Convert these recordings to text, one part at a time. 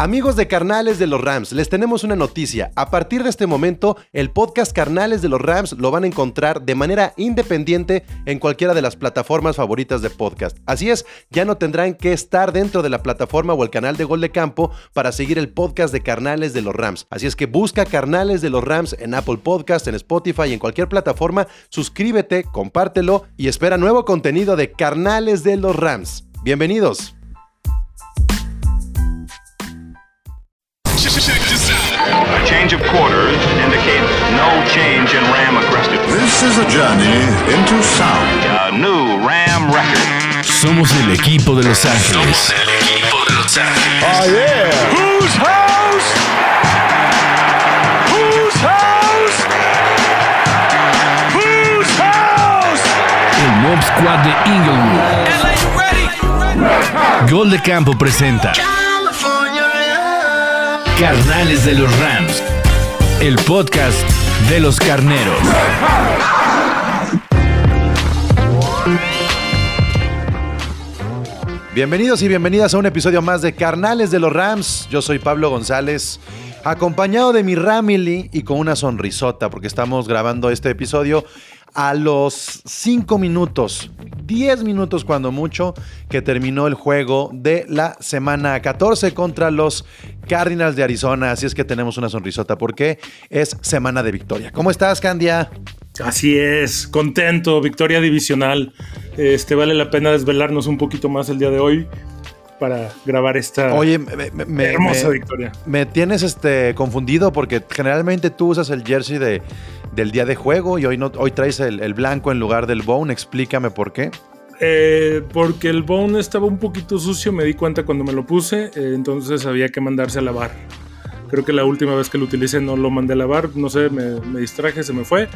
Amigos de Carnales de los Rams, les tenemos una noticia. A partir de este momento, el podcast Carnales de los Rams lo van a encontrar de manera independiente en cualquiera de las plataformas favoritas de podcast. Así es, ya no tendrán que estar dentro de la plataforma o el canal de Gol de Campo para seguir el podcast de Carnales de los Rams. Así es que busca Carnales de los Rams en Apple Podcast, en Spotify y en cualquier plataforma. Suscríbete, compártelo y espera nuevo contenido de Carnales de los Rams. Bienvenidos. A change of quarters indicates no change in Ram aggressiveness. This is a journey into sound. A new Ram record. Somos el equipo de Los Ángeles. Somos el equipo de Los Ángeles. Oh, yeah. Whose house? Whose house? Whose house? El Mob Squad de Inglewood. Gol de Campo presenta Carnales de los Rams. El podcast de los carneros. Bienvenidos y bienvenidas a un episodio más de Carnales de los Rams. Yo soy Pablo González, acompañado de mi Ramily y con una sonrisota, porque estamos grabando este episodio a los 5 minutos, 10 minutos cuando mucho, que terminó el juego de la semana 14 contra los Cardinals de Arizona. Así es que tenemos una sonrisota porque es semana de victoria. ¿Cómo estás, Candia? Así es, contento, victoria divisional. Este vale la pena desvelarnos un poquito más el día de hoy para grabar esta Oye, me, hermosa me- victoria. Me tienes este confundido porque generalmente tú usas el jersey de, del día de juego y hoy hoy traes el, blanco en lugar del bone. Explícame por qué. Eh, porque el bone estaba un poquito sucio, me di cuenta cuando me lo puse, eh, entonces había que mandarse a lavar. Creo que la última vez que lo utilicé no lo mandé a lavar, no sé, me distraje, se me fue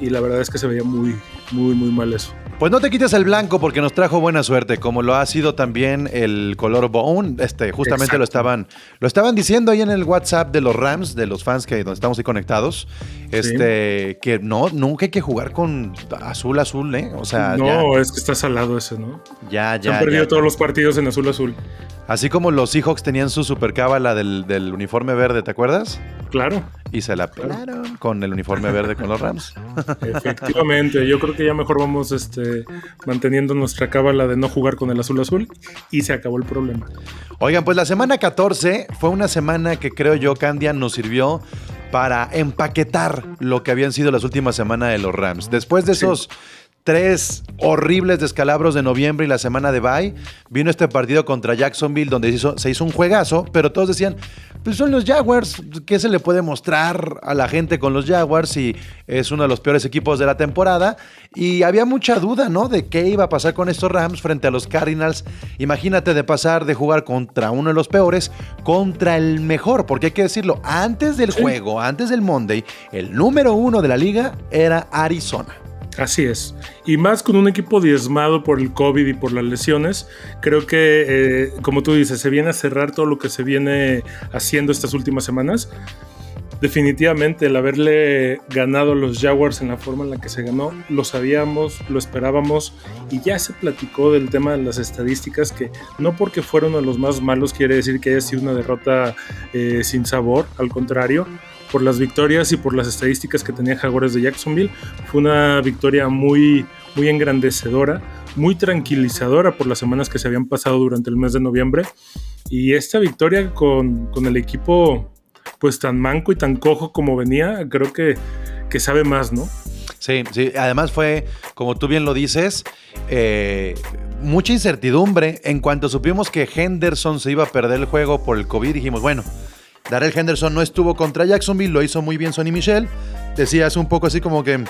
y la verdad es que se veía muy, muy, muy mal eso. Pues no te quites el blanco porque nos trajo buena suerte, como lo ha sido también el color bone. Este, justamente Exacto. lo estaban, lo estaban diciendo ahí en el WhatsApp de los Rams, de los fans que donde estamos ahí conectados. Este, que no, nunca hay que jugar con azul azul, ¿eh? O sea, no, es que está salado ese, ¿no? ya, ya, Se han perdido ya. todos los partidos en azul azul. Así como los Seahawks tenían su super cábala del, del uniforme verde, ¿te acuerdas? Claro, Y se la pelaron con el uniforme verde con los Rams. efectivamente. Yo creo que ya mejor vamos este, manteniendo nuestra cábala de no jugar con el azul azul y se acabó el problema. Oigan, pues la semana 14 fue una semana que creo yo, Candia, nos sirvió para empaquetar lo que habían sido las últimas semanas de los Rams. Después de esos tres horribles descalabros de noviembre y la semana de bye, vino este partido contra Jacksonville donde se hizo, se hizo un juegazo, pero todos decían, pues son los Jaguars, ¿qué se le puede mostrar a la gente con los Jaguars si es uno de los peores equipos de la temporada? Y había mucha duda, ¿no? De qué iba a pasar con estos Rams frente a los Cardinals. Imagínate de pasar de jugar contra uno de los peores contra el mejor, porque hay que decirlo, antes del juego, antes del Monday, el número uno de la liga era Arizona. Así es. Y más con un equipo diezmado por el COVID y por las lesiones, creo que, eh, como tú dices, se viene a cerrar todo lo que se viene haciendo estas últimas semanas. Definitivamente el haberle ganado a los Jaguars en la forma en la que se ganó, lo sabíamos, lo esperábamos y ya se platicó del tema de las estadísticas que no porque fuera uno de los más malos quiere decir que haya sido una derrota eh, sin sabor, al contrario, por las victorias y por las estadísticas que tenía Jaguars de Jacksonville, fue una victoria muy, muy engrandecedora, muy tranquilizadora por las semanas que se habían pasado durante el mes de noviembre y esta victoria con, con el equipo pues tan manco y tan cojo como venía, creo que, que sabe más, ¿no? Sí, sí, además fue, como tú bien lo dices, eh, mucha incertidumbre. En cuanto supimos que Henderson se iba a perder el juego por el COVID, dijimos, bueno, Darrell Henderson no estuvo contra Jacksonville, lo hizo muy bien Sonny Michel. Decías un poco así como que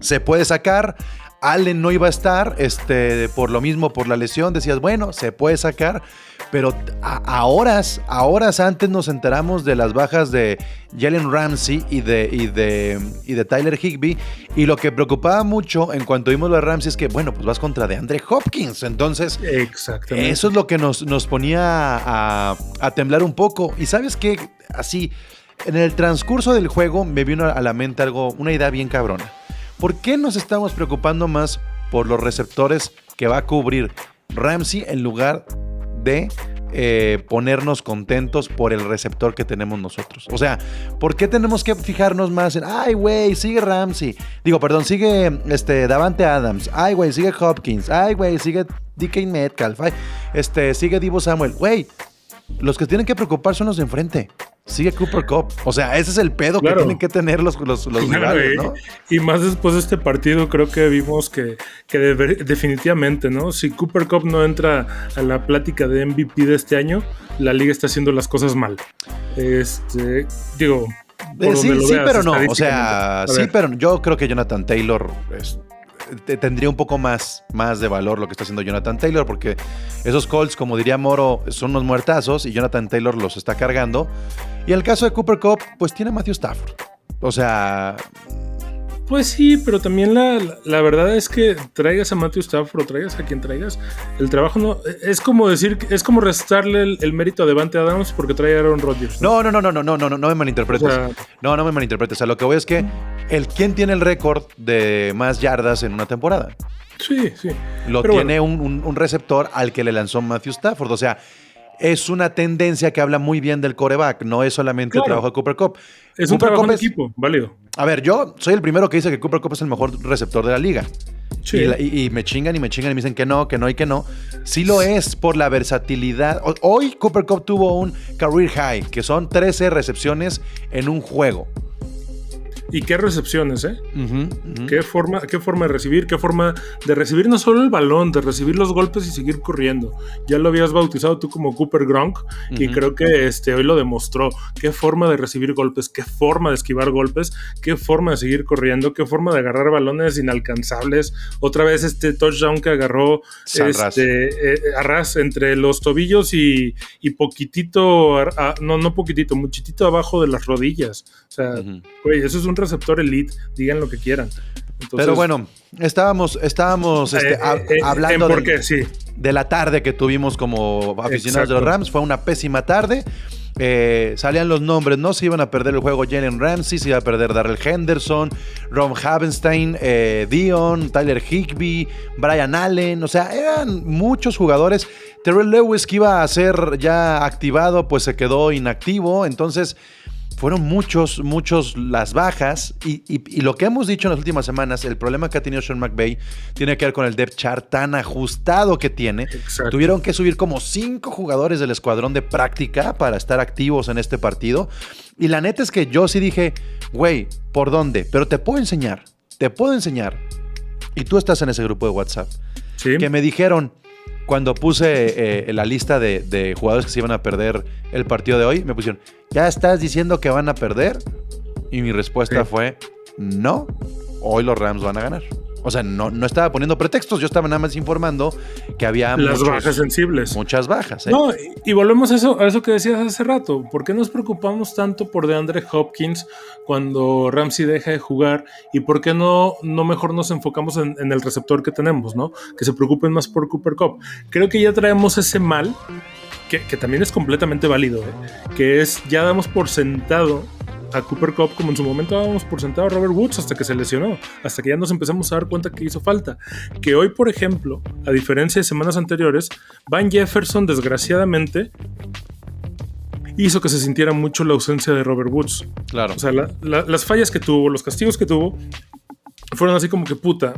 se puede sacar. Allen no iba a estar, este, por lo mismo, por la lesión, decías, bueno, se puede sacar, pero a, a horas, a horas antes nos enteramos de las bajas de Jalen Ramsey y de, y, de, y de Tyler Higby, y lo que preocupaba mucho en cuanto vimos lo de Ramsey es que, bueno, pues vas contra de Andre Hopkins, entonces Exactamente. eso es lo que nos, nos ponía a, a temblar un poco, y sabes qué, así, en el transcurso del juego me vino a la mente algo, una idea bien cabrona. ¿Por qué nos estamos preocupando más por los receptores que va a cubrir Ramsey en lugar de eh, ponernos contentos por el receptor que tenemos nosotros. O sea, ¿por qué tenemos que fijarnos más en, ay, güey, sigue Ramsey? Digo, perdón, sigue este, Davante Adams. Ay, güey, sigue Hopkins. Ay, güey, sigue DK Metcalf. Este, sigue Divo Samuel. Güey, los que tienen que preocupar son los de enfrente. Sigue Cooper Cup. O sea, ese es el pedo Claro. que tienen que tener los, los, los Claro, rivales, y- ¿no? Y más después de este partido, creo que vimos que, que definitivamente, ¿no? Si Cooper Cup no entra a la plática de MVP de este año, la liga está haciendo las cosas mal. Este, digo, Eh, sí, sí, veas, pero no. O sea, sí, pero yo creo que Jonathan Taylor es- tendría un poco más, más de valor lo que está haciendo Jonathan Taylor, porque esos Colts, como diría Moro, son unos muertazos y Jonathan Taylor los está cargando. Y el caso de Cooper Cup, pues tiene a Matthew Stafford. O sea, Pues sí, pero también la, la- la verdad es que traigas a Matthew Stafford o traigas a quien traigas, el trabajo no. Es como decir, es como restarle el, el mérito a Devante Adams porque trae a Aaron Rodgers. no, no, no, no, no, no, no, no me malinterpretes. O sea- no, no me malinterpretes. O sea, lo que voy es que el quién tiene el récord de más yardas en una temporada. Sí, sí. Lo Pero tiene un, un- un receptor al que le lanzó Matthew Stafford. O sea, es una tendencia que habla muy bien del coreback, no es solamente el trabajo de Cooper Cup. Es un Cooper trabajo Kupp en es- equipo, válido. A ver, yo soy el primero que dice que Cooper Cup es el mejor receptor de la liga. Sí. Y, la- y- y me chingan y me chingan y me dicen que no, que no y que no. Sí lo es por la versatilidad. Hoy Cooper Cup tuvo un career high, que son 13 recepciones en un juego. Y qué recepciones, ¿eh? Qué forma, qué forma de recibir, qué forma de recibir no solo el balón, de recibir los golpes y seguir corriendo. Ya lo habías bautizado tú como Cooper Gronk y creo que este, hoy lo demostró. Qué forma de recibir golpes, qué forma de esquivar golpes, qué forma de seguir corriendo, qué forma de agarrar balones inalcanzables. Otra vez este touchdown que agarró San Ras. este, eh, ras entre los tobillos y, y poquitito, a- no, no poquitito, muchitito abajo de las rodillas. O sea, güey, eso es un receptor elite, digan lo que quieran. Entonces, Pero bueno, estábamos, estábamos este, eh, eh, eh, hablando del- sí. de la tarde que tuvimos como aficionados de los. Rams. Fue una pésima tarde. Eh, salían los nombres, ¿no? Se iban a perder el juego Jalen Ramsey, se iba a perder Darrell Henderson, Ron Havenstein, eh, Dion, Tyler Higby, Brian Allen. O sea, eran muchos jugadores. Terrell Lewis, que iba a ser ya activado, pues se quedó inactivo. Entonces, fueron muchos, muchos las bajas. Y, y- y lo que hemos dicho en las últimas semanas, el problema que ha tenido Sean McVay tiene que ver con el depth chart tan ajustado que tiene. Exacto. Tuvieron que subir como cinco jugadores del escuadrón de práctica para estar activos en este partido. Y la neta es que yo sí dije, güey, ¿por dónde? Pero te puedo enseñar, te puedo enseñar. Y tú estás en ese grupo de WhatsApp. Sí. Que me dijeron, cuando puse eh, la lista de, de jugadores que se iban a perder el partido de hoy, me pusieron, ¿ya estás diciendo que van a perder? Y mi respuesta Sí. fue, no, hoy los Rams van a ganar. O sea, no, no estaba poniendo pretextos, yo estaba nada más informando que había Las muchos- bajas sensibles. muchas bajas. ¿eh? No, y, y volvemos a eso, a eso que decías hace rato. ¿Por qué nos preocupamos tanto por DeAndre Hopkins cuando Ramsey deja de jugar? ¿Y por qué no, no mejor nos enfocamos en, en el receptor que tenemos, ¿no? Que se preocupen más por Cooper Cup. Creo que ya traemos ese mal, que, que también es completamente válido, ¿eh? que es ya damos por sentado a Cooper Cup como en su momento dábamos por sentado a Robert Woods hasta que se lesionó, hasta que ya nos empezamos a dar cuenta que hizo falta. Que hoy, por ejemplo, a diferencia de semanas anteriores, Van Jefferson desgraciadamente hizo que se sintiera mucho la ausencia de Robert Woods. claro. O sea, la- la- las fallas que tuvo, los castigos que tuvo, fueron así como que puta.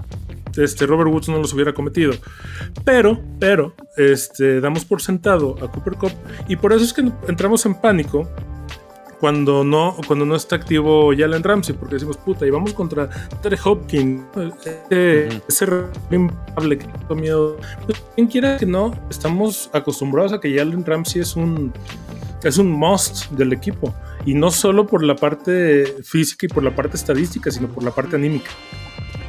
Este Robert Woods no los hubiera cometido. Pero, pero, este, damos por sentado a Cooper Cup. Y por eso es que entramos en pánico cuando no, cuando no está activo Jalen Ramsey, porque decimos, puta, y vamos contra Trey Hopkins, ese, ese impable que tengo miedo. Pues, quien quiera que no, estamos acostumbrados a que Jalen Ramsey es un, es un must del equipo. Y no solo por la parte física y por la parte estadística, sino por la parte anímica.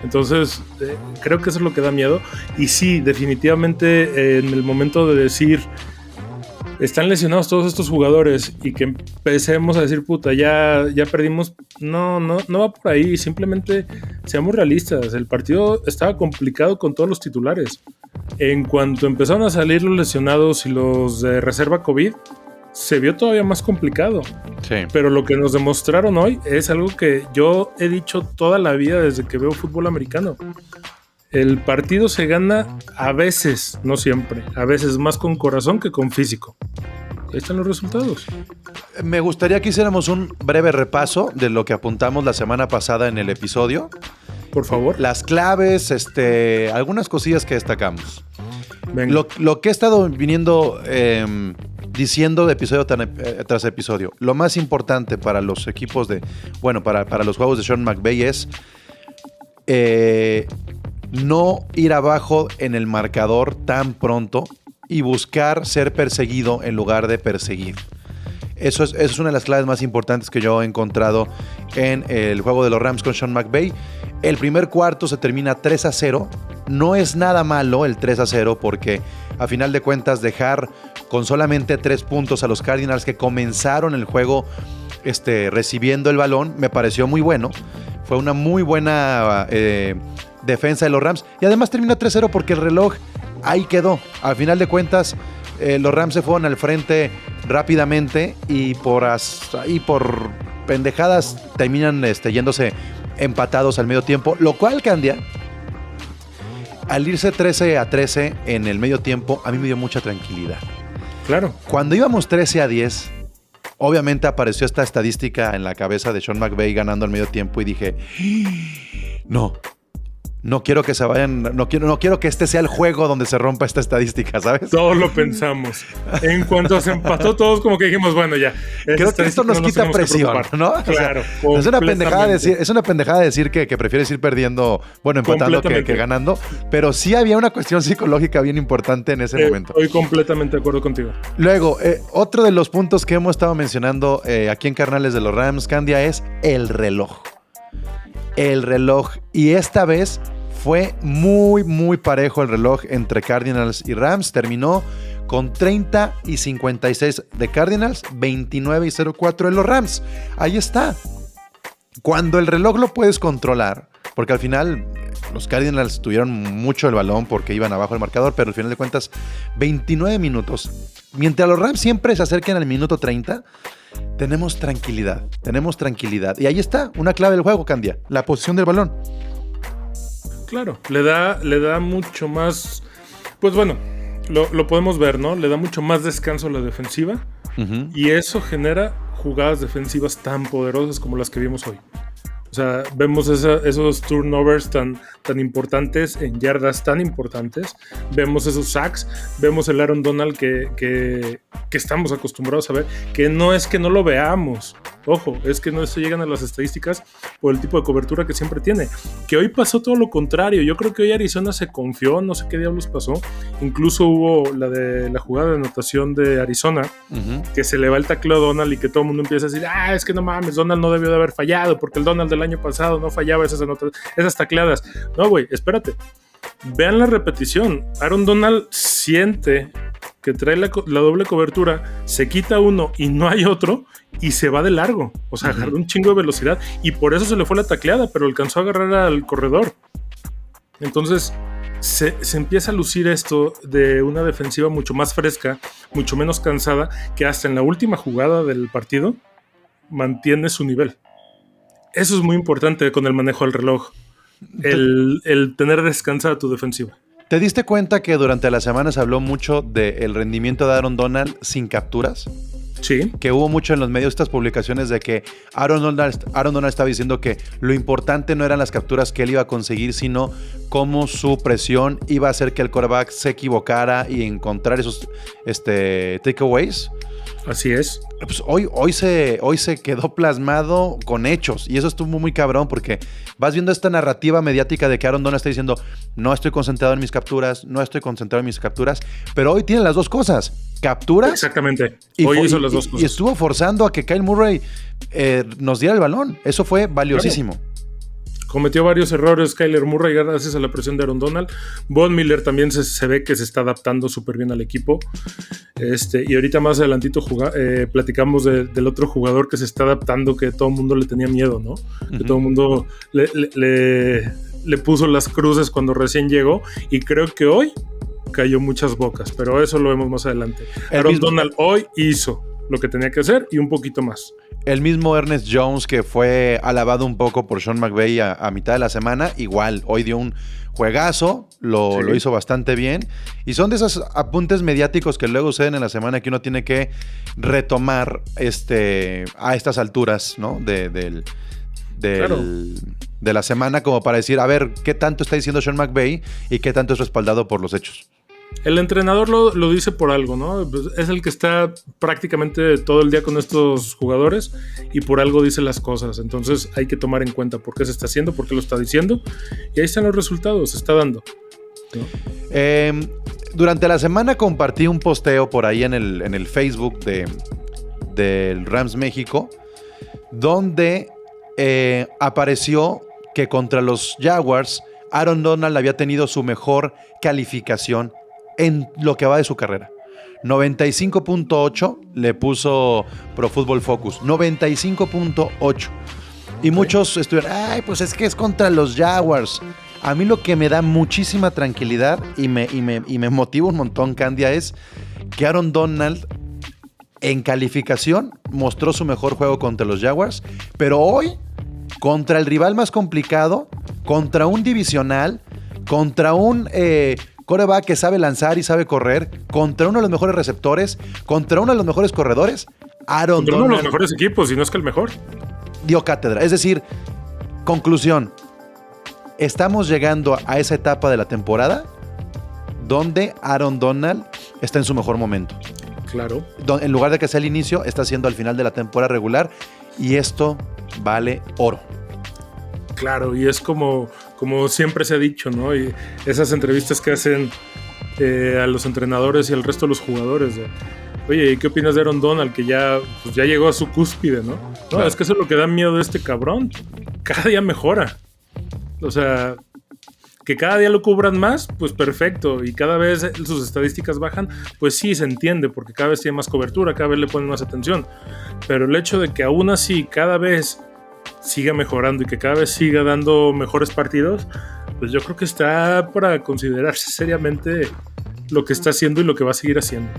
Entonces, eh, creo que eso es lo que da miedo. Y sí, definitivamente eh, en el momento de decir, están lesionados todos estos jugadores y que empecemos a decir, puta, ya, ya perdimos. No, no, no va por ahí. Simplemente seamos realistas. El partido estaba complicado con todos los titulares. En cuanto empezaron a salir los lesionados y los de reserva COVID, se vio todavía más complicado. Sí. Pero lo que nos demostraron hoy es algo que yo he dicho toda la vida desde que veo fútbol americano. El partido se gana a veces, no siempre, a veces más con corazón que con físico. Ahí están los resultados. Me gustaría que hiciéramos un breve repaso de lo que apuntamos la semana pasada en el episodio. Por favor. Las claves, este, algunas cosillas que destacamos. Venga. Lo, lo que he estado viniendo eh, diciendo de episodio eh, tras episodio, lo más importante para los equipos de, bueno, para, para los juegos de Sean McVay es eh, no ir abajo en el marcador tan pronto y buscar ser perseguido en lugar de perseguir. Eso es, eso es una de las claves más importantes que yo he encontrado en el juego de los Rams con Sean McVay. El primer cuarto se termina 3 a 0. No es nada malo el 3 a 0 porque a final de cuentas dejar con solamente 3 puntos a los Cardinals que comenzaron el juego este, recibiendo el balón me pareció muy bueno. Fue una muy buena eh, defensa de los Rams. Y además terminó 3-0 porque el reloj ahí quedó. Al final de cuentas, eh, los Rams se fueron al frente rápidamente y por, as- y por pendejadas terminan este, yéndose empatados al medio tiempo. Lo cual, Candia, al irse 13 a 13 en el medio tiempo, a mí me dio mucha tranquilidad. Claro. Cuando íbamos 13 a 10, obviamente apareció esta estadística en la cabeza de Sean McVay ganando al medio tiempo y dije, no, no quiero que se vayan, no quiero, no quiero que este sea el juego donde se rompa esta estadística, ¿sabes? Todos lo pensamos. En cuanto se empató, todos como que dijimos, bueno, ya. Creo que esto nos quita presión, ¿no? O sea, Claro. es una pendejada decir, es una pendejada decir que, que prefieres ir perdiendo, bueno, empatando que, que ganando, pero sí había una cuestión psicológica bien importante en ese Eh, momento. Estoy completamente de acuerdo contigo. Luego, eh, otro de los puntos que hemos estado mencionando eh, aquí en Carnales de los Rams, Candia, es el reloj. El reloj. Y esta vez fue muy, muy parejo el reloj entre Cardinals y Rams. Terminó con 30 y 56 de Cardinals, 29 y 04 de los Rams. Ahí está. Cuando el reloj lo puedes controlar, porque al final los Cardinals tuvieron mucho el balón porque iban abajo del marcador, pero al final de cuentas, 29 minutos. Mientras los Rams siempre se acerquen al minuto 30, tenemos tranquilidad, tenemos tranquilidad. Y ahí está, una clave del juego, Candia, la posición del balón. Claro, le da, le da mucho más. Pues bueno, lo, lo podemos ver, ¿no? Le da mucho más descanso a la defensiva y eso genera jugadas defensivas tan poderosas como las que vimos hoy. O sea, vemos esa- esos turnovers tan, tan importantes en yardas tan importantes. Vemos esos sacks. Vemos el Aaron Donald que, que, que estamos acostumbrados a ver. Que no es que no lo veamos. Ojo, es que no se llegan a las estadísticas por el tipo de cobertura que siempre tiene. Que hoy pasó todo lo contrario. Yo creo que hoy Arizona se confió. No sé qué diablos pasó. Incluso hubo la de la jugada de anotación de Arizona que se le va el tacleo a Donald y que todo el mundo empieza a decir, ah, es que no mames, Donald no debió de haber fallado porque el Donald del año pasado no fallaba esas, anotas- esas tacleadas. No, güey, espérate. Vean la repetición. Aaron Donald siente que trae la, la doble cobertura, se quita uno y no hay otro y se va de largo. O sea, agarró un chingo de velocidad y por eso se le fue la tacleada, pero alcanzó a agarrar al corredor. Entonces, se, se empieza a lucir esto de una defensiva mucho más fresca, mucho menos cansada, que hasta en la última jugada del partido mantiene su nivel. Eso es muy importante con el manejo del reloj. El, el tener descansada tu defensiva. ¿Te diste cuenta que durante la semana se habló mucho del rendimiento de Aaron Donald sin capturas? Sí, que hubo mucho en los medios estas publicaciones de que Aaron Donald, Aaron Donald estaba diciendo que lo importante no eran las capturas que él iba a conseguir, sino cómo su presión iba a hacer que el quarterback se equivocara y encontrar esos este, takeaways. Así es. Pues hoy, hoy, se, hoy se quedó plasmado con hechos y eso estuvo muy cabrón porque vas viendo esta narrativa mediática de que Aaron Donald está diciendo no estoy concentrado en mis capturas, no estoy concentrado en mis capturas, pero hoy tiene las dos cosas, capturas Exactamente. y, Hoy hizo y- las dos y- y cosas. estuvo forzando a que Kyle Murray eh, nos diera el balón. Eso fue valiosísimo. Cometió varios errores Kyler Murray gracias a la presión de Aaron Donald. Von Miller también se, se ve que se está adaptando súper bien al equipo. Este, y ahorita más adelantito eh, platicamos de- del otro jugador que se está adaptando, que todo el mundo le tenía miedo, ¿no? Que todo el mundo le, le- le- le puso las cruces cuando recién llegó. Y creo que hoy cayó muchas bocas, pero eso lo vemos más adelante. El Aaron mismo- Donald hoy hizo lo que tenía que hacer y un poquito más. El mismo Ernest Jones, que fue alabado un poco por Sean McVay a, a mitad de la semana, igual, hoy dio un, juegazo, lo, Sí. lo hizo bastante bien. Y son de esos apuntes mediáticos que luego suceden en la semana que uno tiene que retomar este, a estas alturas, ¿no? De, del, del- Claro. de la semana, como para decir, a ver, ¿qué tanto está diciendo Sean McVay y qué tanto es respaldado por los hechos? El entrenador lo, lo dice por algo, ¿no? Es el que está prácticamente todo el día con estos jugadores y por algo dice las cosas. Entonces hay que tomar en cuenta por qué se está haciendo, por qué lo está diciendo. Y ahí están los resultados, se está dando. Eh, durante la semana compartí un posteo por ahí en el, en el Facebook de, del Rams México, donde eh, apareció que contra los Jaguars, Aaron Donald había tenido su mejor calificación en lo que va de su carrera. 95.8 le puso Pro Football Focus. 95.8. Y muchos estuvieron, ay, pues es que es contra los Jaguars. A mí lo que me da muchísima tranquilidad y me, y me, y me motiva un montón, Candia, es que Aaron Donald en calificación mostró su mejor juego contra los Jaguars, pero hoy, contra el rival más complicado, contra un divisional, contra un eh, coreback que sabe lanzar y sabe correr, contra uno de los mejores receptores, contra uno de los mejores corredores, Aaron Contra uno de los mejores equipos, si no es que el mejor. dio cátedra. Es decir, conclusión, estamos llegando a esa etapa de la temporada donde Aaron Donald está en su mejor momento. Claro. En lugar de que sea el inicio, está siendo al final de la temporada regular y esto vale oro. Claro, y es como, como siempre se ha dicho, ¿no? Y esas entrevistas que hacen eh, a los entrenadores y al resto de los jugadores. de, Oye, ¿y qué opinas de Aaron Donald? Que ya, pues ya llegó a su cúspide, ¿no? No, Claro. es que eso es lo que da miedo de este cabrón. Cada día mejora. O sea, que cada día lo cubran más, pues perfecto. Y cada vez sus estadísticas bajan, pues sí, se entiende, porque cada vez tiene más cobertura, cada vez le ponen más atención. Pero el hecho de que aún así cada vez siga mejorando y que cada vez siga dando mejores partidos, pues yo creo que está para considerarse seriamente lo que está haciendo y lo que va a seguir haciendo.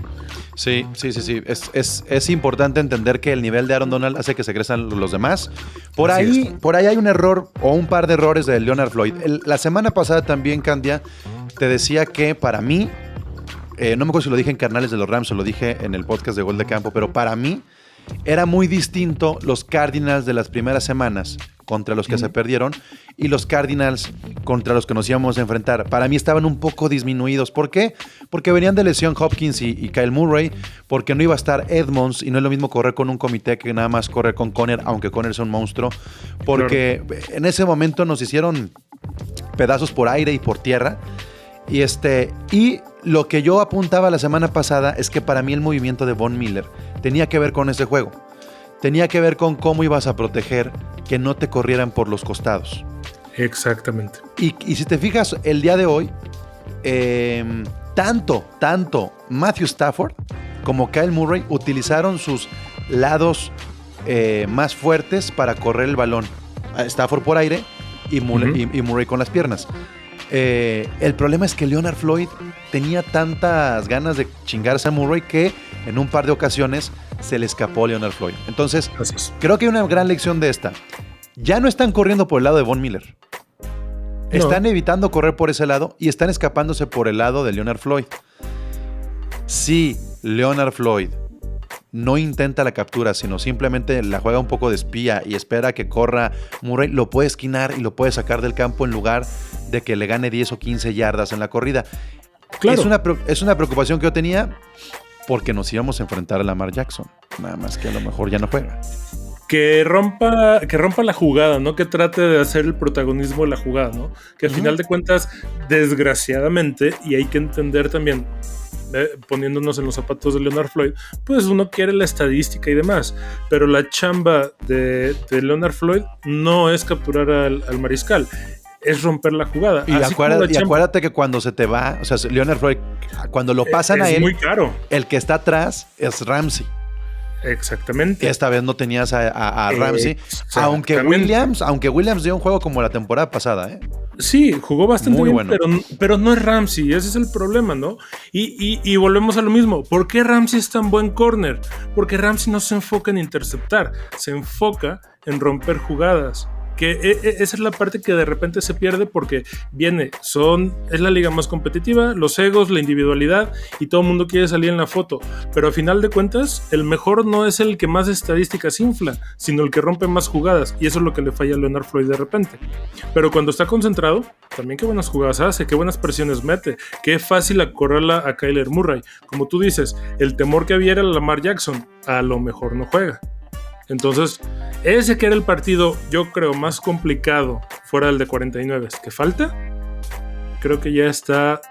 Sí, sí, sí, sí. Es, es- es importante entender que el nivel de Aaron Donald hace que se crezcan los demás. Por Así ahí, es. por ahí hay un error o un par de errores de Leonard Floyd. El- la semana pasada también, Candia, te decía que para mí, eh, no me acuerdo si lo dije en Carnales de los Rams o lo dije en el podcast de Gol de Campo, pero para mí era muy distinto los Cardinals de las primeras semanas contra los que se perdieron y los Cardinals contra los que nos íbamos a enfrentar. Para mí estaban un poco disminuidos. ¿Por qué? Porque venían de lesión Hopkins y, y Kyle Murray, porque no iba a estar Edmonds y no es lo mismo correr con un comité que nada más correr con Conner, aunque Conner es un monstruo, porque en ese momento nos hicieron pedazos por aire y por tierra. Y este y lo que yo apuntaba la semana pasada es que para mí el movimiento de Von Miller tenía que ver con ese juego. Tenía que ver con cómo ibas a proteger que no te corrieran por los costados. Exactamente. Y, y si te fijas, el día de hoy, eh, tanto, tanto Matthew Stafford como Kyle Murray utilizaron sus lados eh, más fuertes para correr el balón. Stafford por aire y Murray con las piernas. Eh, el problema es que Leonard Floyd tenía tantas ganas de chingarse a Murray que en un par de ocasiones se le escapó Leonard Floyd. Entonces. Creo que hay una gran lección de esta. Ya no están corriendo por el lado de Von Miller. No. Están evitando correr por ese lado y están escapándose por el lado de Leonard Floyd. Si Leonard Floyd no intenta la captura, sino simplemente la juega un poco de espía y espera que corra Murray, lo puede esquinar y lo puede sacar del campo en lugar de que le gane 10 o 15 yardas en la corrida. Claro. Es, una, es una preocupación que yo tenía porque nos íbamos a enfrentar a Lamar Jackson. Nada más que a lo mejor ya no juega. que rompa, que rompa la jugada, ¿no? Que trate de hacer el protagonismo de la jugada, ¿no? Que al final de cuentas, desgraciadamente, y hay que entender también, eh, poniéndonos en los zapatos de Leonard Floyd, pues uno quiere la estadística y demás, pero la chamba de, de Leonard Floyd no es capturar al, al mariscal, es romper la jugada. Y, acuérdate, la y chamba acuérdate que cuando se te va, o sea, Leonard Floyd, cuando lo pasan es a él, muy caro. el que está atrás es Ramsey. Exactamente. Esta vez no tenías a, a- a Ramsey. Aunque Williams, aunque Williams dio un juego como la temporada pasada, ¿eh? Sí, jugó bastante Muy bien, bueno. pero, pero no es Ramsey, ese es el problema, ¿no? Y, y- y volvemos a lo mismo. ¿Por qué Ramsey es tan buen corner? Porque Ramsey no se enfoca en interceptar, se enfoca en romper jugadas. Que e- e- esa es la parte que de repente se pierde porque viene, son, es la liga más competitiva, los egos, la individualidad y todo el mundo quiere salir en la foto, pero a final de cuentas el mejor no es el que más estadísticas infla, sino el que rompe más jugadas y eso es lo que le falla a Leonard Floyd de repente. Pero cuando está concentrado, también qué buenas jugadas hace, qué buenas presiones mete, qué fácil acorrala a Kyler Murray. Como tú dices, el temor que había era Lamar Jackson, a lo mejor no juega. Entonces, ese que era el partido, yo creo, más complicado fuera del de 49, que falta, creo que ya está,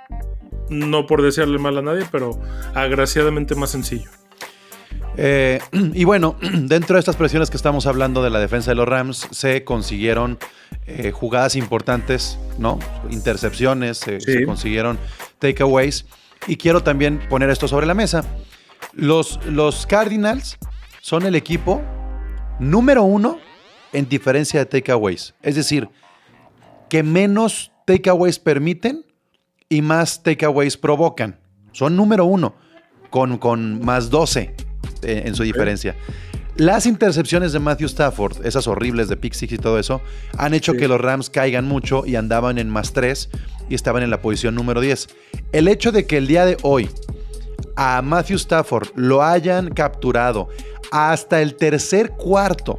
no por desearle mal a nadie, pero agraciadamente más sencillo. Eh, y bueno, dentro de estas presiones que estamos hablando de la defensa de los Rams, se consiguieron eh, jugadas importantes, ¿no? Intercepciones, se- Sí. se consiguieron takeaways. Y quiero también poner esto sobre la mesa. Los, los Cardinals son el equipo número uno en diferencia de takeaways. Es decir, que menos takeaways permiten y más takeaways provocan. Son número uno, con, con más 12 eh, en su diferencia. Las intercepciones de Matthew Stafford, esas horribles de pick six y todo eso, han hecho Sí. que los Rams caigan mucho y andaban en más 3 y estaban en la posición número 10. El hecho de que el día de hoy a Matthew Stafford lo hayan capturado hasta el tercer cuarto,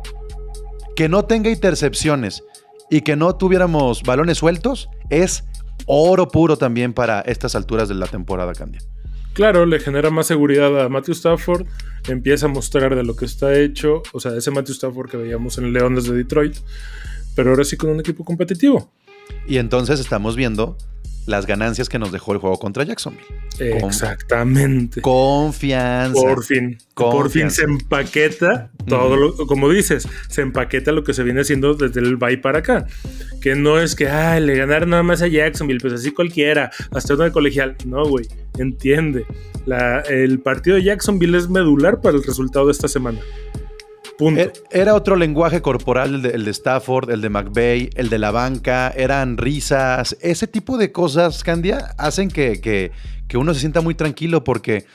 que no tenga intercepciones y que no tuviéramos balones sueltos, es oro puro también para estas alturas de la temporada, Candia. Claro, le genera más seguridad a Matthew Stafford, empieza a mostrar de lo que está hecho, o sea, ese Matthew Stafford que veíamos en Leones de Detroit, pero ahora sí con un equipo competitivo. Y entonces estamos viendo las ganancias que nos dejó el juego contra Jacksonville. Con- Exactamente. Confianza. Por fin, por fin se empaqueta todo lo, como dices, se empaqueta lo que se viene haciendo desde el bye para acá. Que no es que, ah, le ganaron nada más a Jacksonville, pues así cualquiera, hasta uno de colegial. No, güey, entiende. La- el partido de Jacksonville es medular para el resultado de esta semana. Er- Era otro lenguaje corporal, el de, Stafford, el de McVeigh, el de la banca, eran risas. Ese tipo de cosas, Candia, hacen que, que- que uno se sienta muy tranquilo porque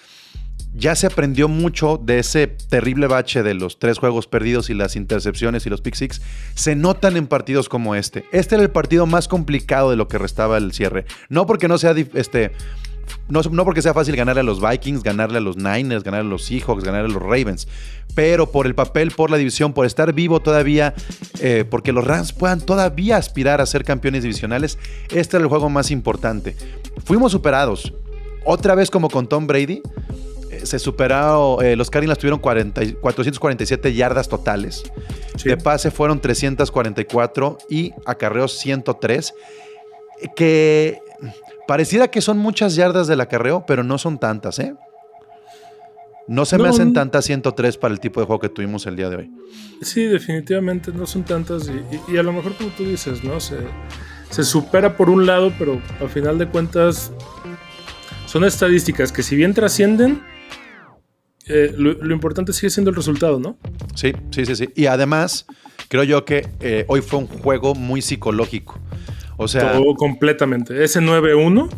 ya se aprendió mucho de ese terrible bache de los tres juegos perdidos y las intercepciones y los pick six. Se notan en partidos como este. Este era el partido más complicado de lo que restaba el cierre. No porque no sea este. No, no porque sea fácil ganarle a los Vikings, ganarle a los Niners, ganarle a los Seahawks, ganarle a los Ravens, pero por el papel, por la división, por estar vivo todavía, eh, porque los Rams puedan todavía aspirar a ser campeones divisionales, este era el juego más importante. Fuimos superados. Otra vez como con Tom Brady, eh, se superaron, eh, los Cardinals tuvieron 40 y- 447 yardas totales. Sí. De pase fueron 344 y acarreos 103. Que pareciera que son muchas yardas del acarreo, pero no son tantas, ¿eh? No se me hacen tantas 103 para el tipo de juego que tuvimos el día de hoy. Sí, definitivamente no son tantas y, y- y a lo mejor como tú dices, ¿no? Se, se supera por un lado, pero al final de cuentas son estadísticas que si bien trascienden, eh, lo, lo importante sigue siendo el resultado, ¿no? Sí, sí, sí, sí. Y además, creo yo que eh, hoy fue un juego muy psicológico. O sea, Todo completamente. Ese 9-1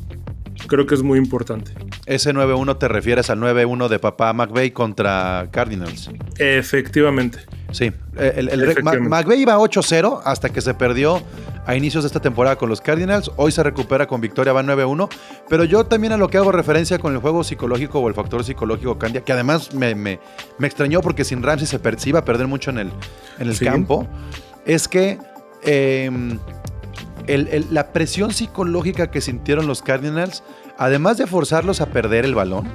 creo que es muy importante. ese 9-1 te refieres al 9-1 de papá McVeigh contra Cardinals. Efectivamente. Sí, el, el-. Ma- McVay iba 8-0 hasta que se perdió a inicios de esta temporada con los Cardinals. Hoy se recupera con victoria, va 9-1. Pero yo también a lo que hago referencia con el juego psicológico o el factor psicológico Candia, que además me, me- me extrañó porque sin Ramsey se, per- se iba a perder mucho en el, en el Sí. campo, es que eh, el- el- la presión psicológica que sintieron los Cardinals, además de forzarlos a perder el balón,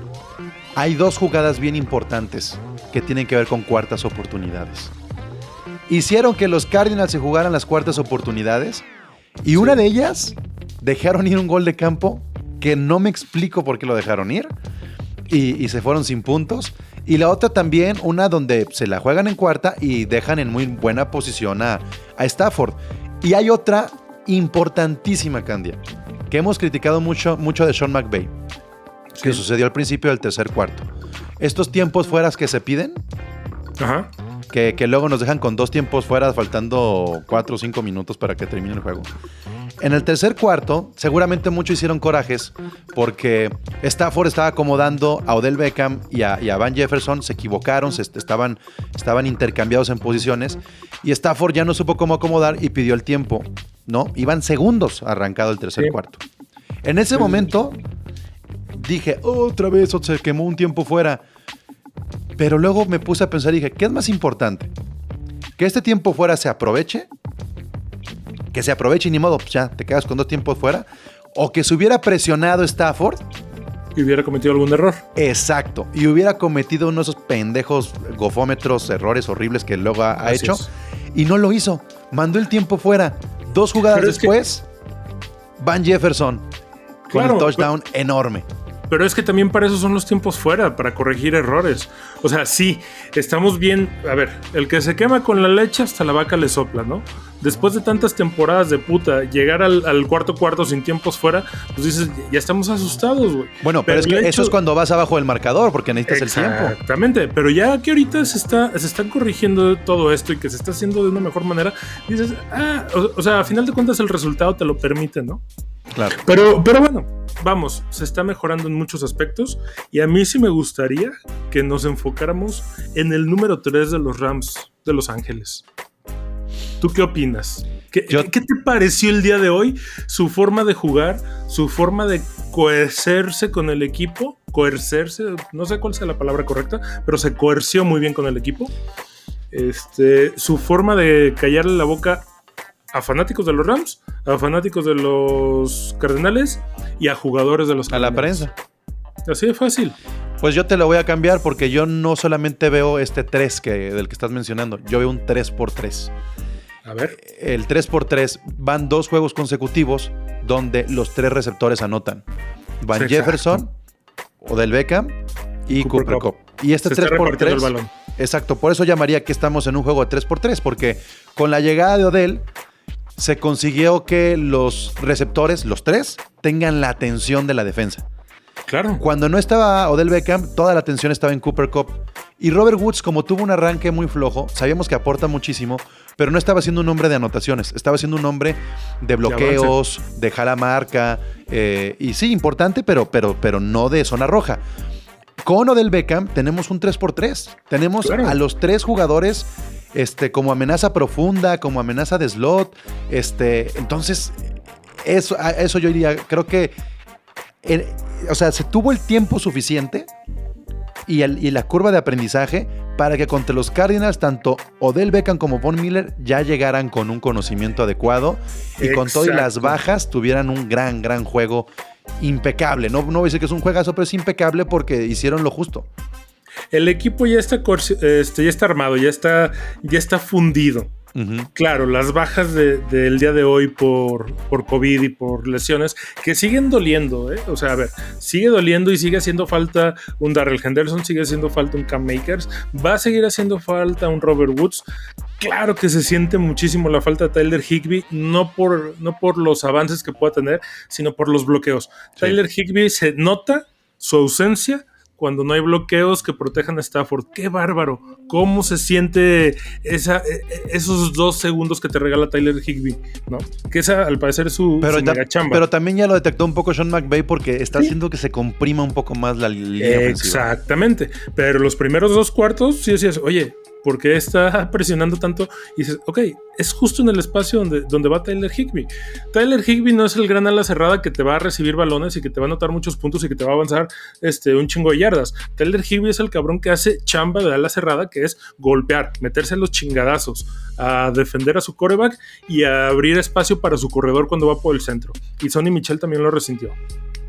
hay dos jugadas bien importantes que tienen que ver con cuartas oportunidades. Hicieron que los Cardinals se jugaran las cuartas oportunidades y una de ellas dejaron ir un gol de campo que no me explico por qué lo dejaron ir y, y se fueron sin puntos. Y la otra también, una donde se la juegan en cuarta y dejan en muy buena posición a, a Stafford. Y hay otra importantísima, Candia, que hemos criticado mucho, mucho de Sean McVay, que sucedió al principio del tercer cuarto. Estos tiempos fueras que se piden, Ajá. que, que luego nos dejan con dos tiempos fuera, faltando cuatro o cinco minutos para que termine el juego. En el tercer cuarto, seguramente muchos hicieron corajes porque Stafford estaba acomodando a Odell Beckham y a, y a Van Jefferson, se equivocaron, se est- estaban, estaban intercambiados en posiciones y Stafford ya no supo cómo acomodar y pidió el tiempo, ¿no? Iban segundos arrancado el tercer Sí. cuarto. En ese momento dije, otra vez se quemó un tiempo fuera. Pero luego me puse a pensar y dije, ¿qué es más importante? ¿Que este tiempo fuera se aproveche? Que se aproveche y ni modo, pues ya te quedas con dos tiempos fuera. O que se hubiera presionado Stafford, Y hubiera cometido algún error. exacto, y hubiera cometido uno de esos pendejos gofómetros, errores horribles que luego ha, ha hecho. Y no lo hizo. Mandó el tiempo fuera. Dos jugadas Pero es que- después, Van Jefferson con Claro, el touchdown enorme. Pero es que también para eso son los tiempos fuera, para corregir errores. O sea, sí, estamos bien. A ver, el que se quema con la leche hasta la vaca le sopla, ¿no? Después de tantas temporadas de puta, llegar al, al cuarto cuarto sin tiempos fuera, pues dices, ya estamos asustados, güey. Bueno, pero, es que eso es cuando vas abajo del marcador, porque necesitas el tiempo. Exactamente, pero ya que ahorita se está, se está corrigiendo todo esto y que se está haciendo de una mejor manera, dices, ah, o, o sea, a final de cuentas el resultado te lo permite, ¿no? Claro. Pero, pero bueno, vamos, se está mejorando en muchos aspectos y a mí sí me gustaría que nos enfocáramos en el número 3 de los Rams de Los Ángeles. ¿Tú qué opinas? ¿Qué, Yo- qué te pareció el día de hoy? Su forma de jugar, su forma de coercerse con el equipo, coercerse, no sé cuál sea la palabra correcta, pero se coerció muy bien con el equipo. Este, su forma de callarle la boca a fanáticos de los Rams, a fanáticos de los Cardenales y a jugadores de los A la Cardenales. prensa. Así de fácil. Pues yo te lo voy a cambiar porque yo no solamente veo este 3 que, del que estás mencionando, yo veo un 3x3. A ver. El 3x3 van dos juegos consecutivos donde los tres receptores anotan. Van Jefferson, Odell Beckham y Cooper Cooper. Cup. Y este Se está repartiendo 3x3 el balón. Exacto, por eso llamaría que estamos en un juego de 3x3, porque con la llegada de Odell se consiguió que los receptores, los tres, tengan la atención de la defensa. Claro. Cuando no estaba Odell Beckham, toda la atención estaba en Cooper Cup. Y Robert Woods, como tuvo un arranque muy flojo, sabíamos que aporta muchísimo, pero no estaba siendo un hombre de anotaciones, estaba siendo un hombre de bloqueos, de jala marca, eh, y sí, importante, pero, pero, pero no de zona roja. Con Odell Beckham tenemos un 3x3. Tenemos Claro. a los tres jugadores este, como amenaza profunda, como amenaza de slot. Este, entonces, eso, a eso yo diría, creo que, eh, o sea, se tuvo el tiempo suficiente y, el- y la curva de aprendizaje para que contra los Cardinals, tanto Odell Beckham como Von Miller ya llegaran con un conocimiento adecuado y con todo y las bajas tuvieran un gran, gran juego impecable. No, no voy a decir que es un juegazo, pero es impecable porque hicieron lo justo. El equipo ya está, este, ya está armado, ya está, ya está fundido. Claro, las bajas de- del día de hoy por, por COVID y por lesiones que siguen doliendo, ¿eh? O sea, a ver, sigue doliendo y sigue haciendo falta un Darrell Henderson, sigue haciendo falta un Cam Makers, va a seguir haciendo falta un Robert Woods. Claro que se siente muchísimo la falta de Tyler Higby, no por, no por los avances que pueda tener, sino por los bloqueos. Tyler Higby se nota su ausencia cuando no hay bloqueos que protejan a Stafford. ¡Qué bárbaro! ¿Cómo se siente esa, e- e- esos dos segundos que te regala Tyler Higby? ¿no? Que esa, al parecer, es su, Pero, su ta- mega chamba. pero también ya lo detectó un poco Sean McVay porque está haciendo que se comprima un poco más la línea ofensiva. Exactamente. Pero los primeros dos cuartos, sí decías, oye, ¿por qué está presionando tanto? Y dices, ok, es justo en el espacio donde, donde va Tyler Higby. Tyler Higby no es el gran ala cerrada que te va a recibir balones y que te va a anotar muchos puntos y que te va a avanzar este, un chingo de yardas. Tyler Higby es el cabrón que hace chamba de ala cerrada, que es golpear, meterse los chingadazos, a defender a su coreback y a abrir espacio para su corredor cuando va por el centro. Y Sonny Michel también lo resintió,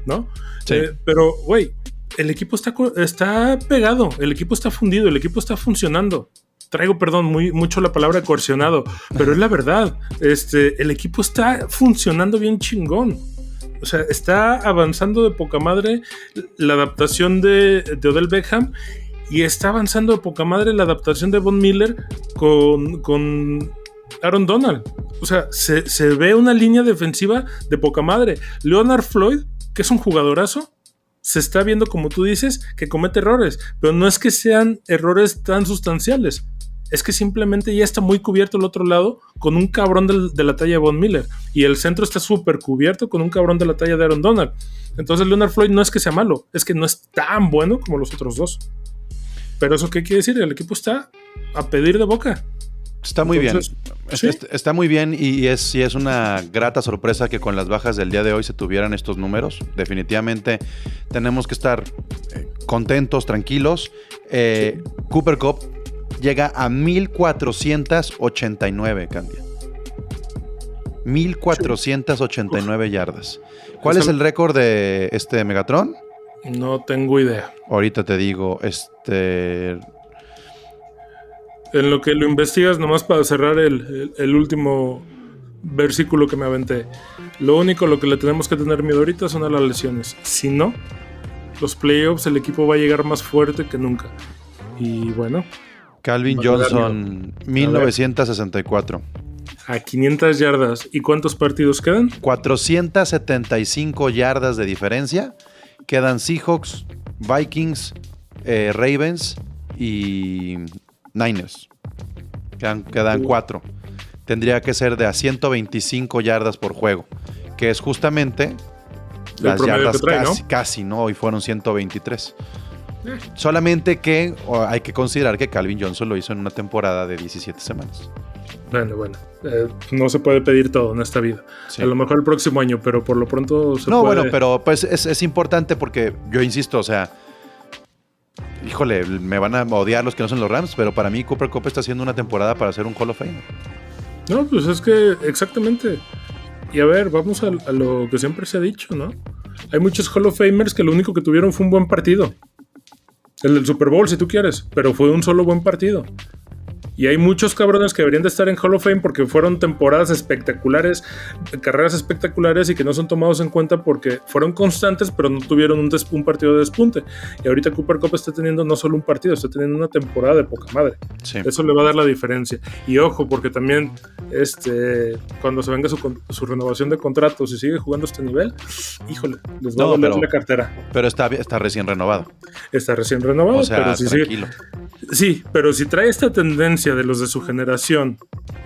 ¿no? Sí. Eh, pero, güey, el equipo está, está pegado, el equipo está fundido, el equipo está funcionando. Traigo, perdón, muy, mucho la palabra coercionado, pero es la verdad. Este, el equipo está funcionando bien chingón. O sea, está avanzando de poca madre la adaptación de, de Odell Beckham y está avanzando de poca madre la adaptación de Von Miller con, con Aaron Donald. O sea, se, se ve una línea defensiva de poca madre. Leonard Floyd, que es un jugadorazo, se está viendo, como tú dices, que comete errores, pero no es que sean errores tan sustanciales. es que simplemente ya está muy cubierto el otro lado con un cabrón de la talla de Von Miller. Y el centro está súper cubierto con un cabrón de la talla de Aaron Donald. Entonces Leonard Floyd no es que sea malo, es que no es tan bueno como los otros dos. Pero eso qué quiere decir? El equipo está a pedir de boca. Está muy Entonces, bien. sí. Est- Está muy bien y es, y es una grata sorpresa que con las bajas del día de hoy se tuvieran estos números. Definitivamente tenemos que estar eh, contentos, tranquilos. Eh, Cooper Cup llega a 1489, Candia. 1489 yardas. ¿Cuál es el récord de este Megatron? No tengo idea. Ahorita te digo, este En lo que lo investigas, nomás para cerrar el, el- el último versículo que me aventé. Lo único lo que le tenemos que tener miedo ahorita son a las lesiones. Si no, los playoffs, el equipo va a llegar más fuerte que nunca. Y bueno, Calvin Johnson, 1964. a 500 yardas. ¿Y cuántos partidos quedan? 475 yardas de diferencia. Quedan Seahawks, Vikings, eh, Ravens y Niners. Quedan, quedan cuatro. Tendría que ser de a 125 yardas por juego, que es justamente las yardas trae, ¿no? casi, casi, ¿no? Hoy fueron 123. Eh. Solamente que hay que considerar que Calvin Johnson lo hizo en una temporada de 17 semanas. Bueno, bueno. eh, no se puede pedir todo en esta vida. Sí. A lo mejor el próximo año, pero por lo pronto se No, puede. bueno, pero pues es, es importante porque yo insisto, o sea, híjole, me van a odiar los que no son los Rams, pero para mí Cooper Cup está haciendo una temporada para ser un Hall of Fame. No, pues es que exactamente. Y a ver, vamos a, a lo que siempre se ha dicho, ¿no? Hay muchos Hall of Famers que lo único que tuvieron fue un buen partido. El del Super Bowl, si tú quieres, pero fue un solo buen partido. Y hay muchos cabrones que deberían de estar en Hall of Fame porque fueron temporadas espectaculares, carreras espectaculares y que no son tomados en cuenta porque fueron constantes, pero no tuvieron un, un partido de despunte. Y ahorita Cooper Cup está teniendo no solo un partido, está teniendo una temporada de poca madre. Sí. Eso le va a dar la diferencia. Y ojo, porque también este, cuando se venga su, su renovación de contrato, si sigue jugando a este nivel, híjole, les va No, a doler pero- la cartera. Pero está, está recién renovado. Está recién renovado, O sea, pero si sigue- tranquilo. Sí, pero si trae esta tendencia de los de su generación